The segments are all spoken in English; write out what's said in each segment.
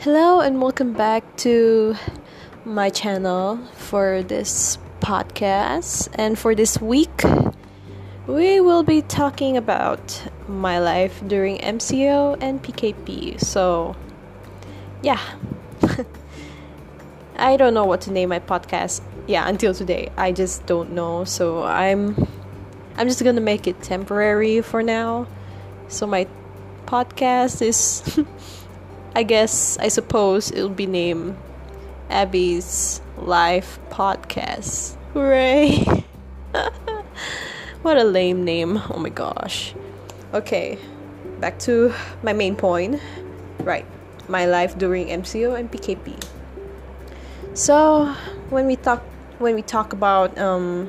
Hello and welcome back to my channel for this podcast. And for this week, we will be talking about my life during MCO and PKP. So, yeah. I don't know what to name my podcast. Yeah, until today. I just don't know. So, I'm I'm just to make it temporary for now. So my podcast is I guess, I suppose it'll be named Abby's Life Podcast. Hooray! what a lame name. Oh my gosh. Okay, back to my main point. Right, my life during MCO and PKP. So, when we talk when we talk about um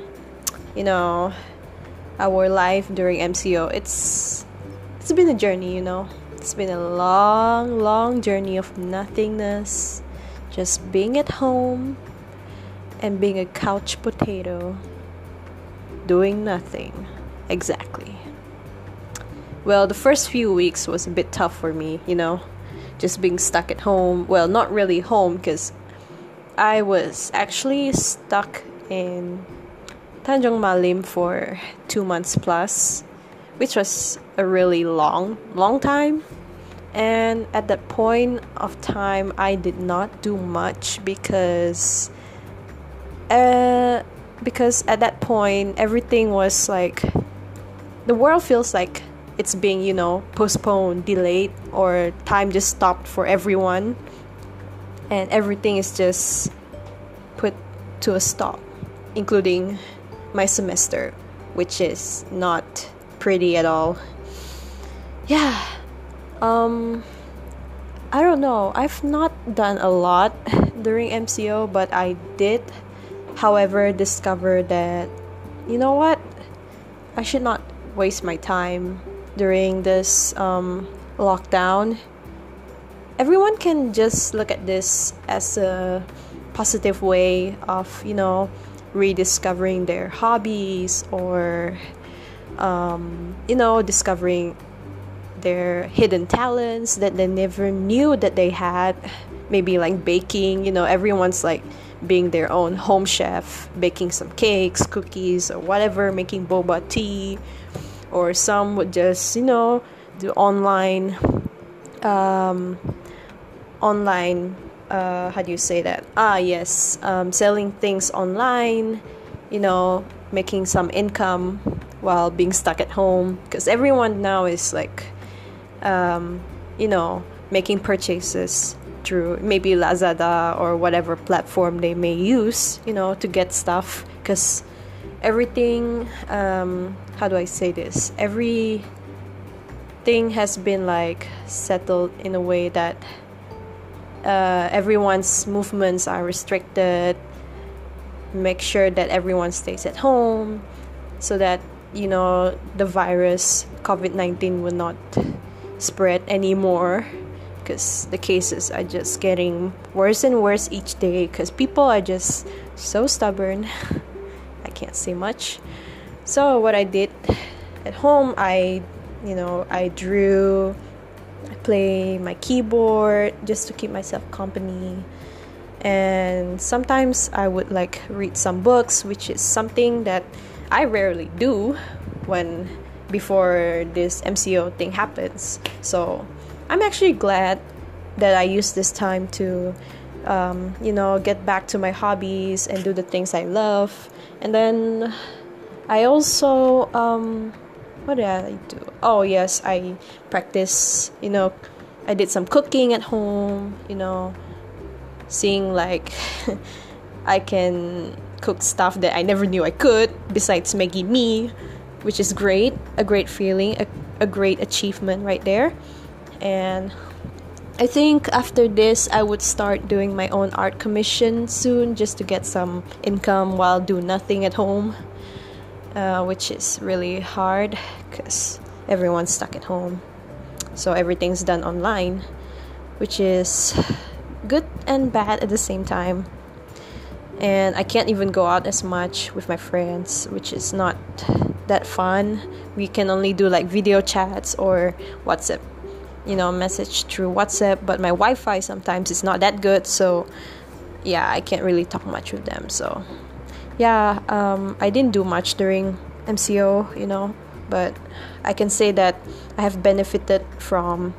you know our life during MCO, it's it's been a journey, you know it's been a long, long journey of nothingness, just being at home and being a couch potato, doing nothing. Exactly. Well, the first few weeks was a bit tough for me, you know, just being stuck at home. Well, not really home because I was actually stuck in Tanjung Malim for two months plus which was a really long, long time. And at that point of time, I did not do much because, uh, because at that point, everything was like, the world feels like it's being, you know, postponed, delayed, or time just stopped for everyone. And everything is just put to a stop, including my semester, which is not pretty at all. Yeah. Um I don't know. I've not done a lot during MCO, but I did however discover that you know what? I should not waste my time during this um, lockdown. Everyone can just look at this as a positive way of, you know, rediscovering their hobbies or um, you know, discovering their hidden talents that they never knew that they had. Maybe like baking, you know, everyone's like being their own home chef, baking some cakes, cookies, or whatever, making boba tea. Or some would just, you know, do online, um, online, uh, how do you say that? Ah, yes, um, selling things online, you know, making some income while being stuck at home because everyone now is like um, you know making purchases through maybe lazada or whatever platform they may use you know to get stuff because everything um, how do i say this? Every thing has been like settled in a way that uh, everyone's movements are restricted make sure that everyone stays at home so that you know the virus covid-19 will not spread anymore. Because the cases are just getting worse and worse each day because people are just so stubborn. I can't say much. So what i did at home i you know i drew i play my keyboard just to keep myself company. And sometimes i would like read some books which is something that I rarely do when before this MCO thing happens. So I'm actually glad that I use this time to, um, you know, get back to my hobbies and do the things I love. And then I also, um, what did I do? Oh, yes, I practice, you know, I did some cooking at home, you know, seeing like I can cook stuff that I never knew I could, besides Maggi Mee, which is great, a great feeling, a, a great achievement right there. And I think after this, I would start doing my own art commission soon just to get some income while do nothing at home, uh, which is really hard because everyone's stuck at home. So everything's done online, which is good and bad at the same time and I can't even go out as much with my friends, which is not that fun. We can only do like video chats or WhatsApp you know, message through WhatsApp, but my Wi Fi sometimes is not that good, so yeah, I can't really talk much with them. So yeah, um, I didn't do much during MCO, you know, but I can say that I have benefited from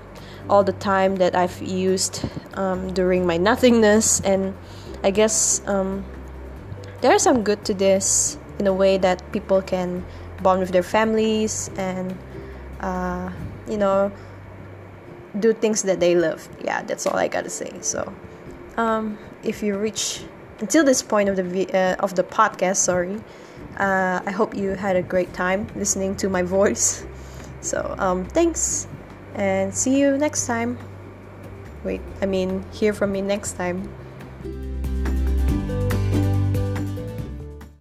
all the time that I've used um, during my nothingness, and I guess um, there's some good to this in a way that people can bond with their families and uh, you know do things that they love. Yeah that's all i gotta say. So um, if you reach until this point of the uh, of the podcast sorry uh, i hope you had a great time listening to my voice. So um, thanks and see you next time. Wait i mean hear from me next time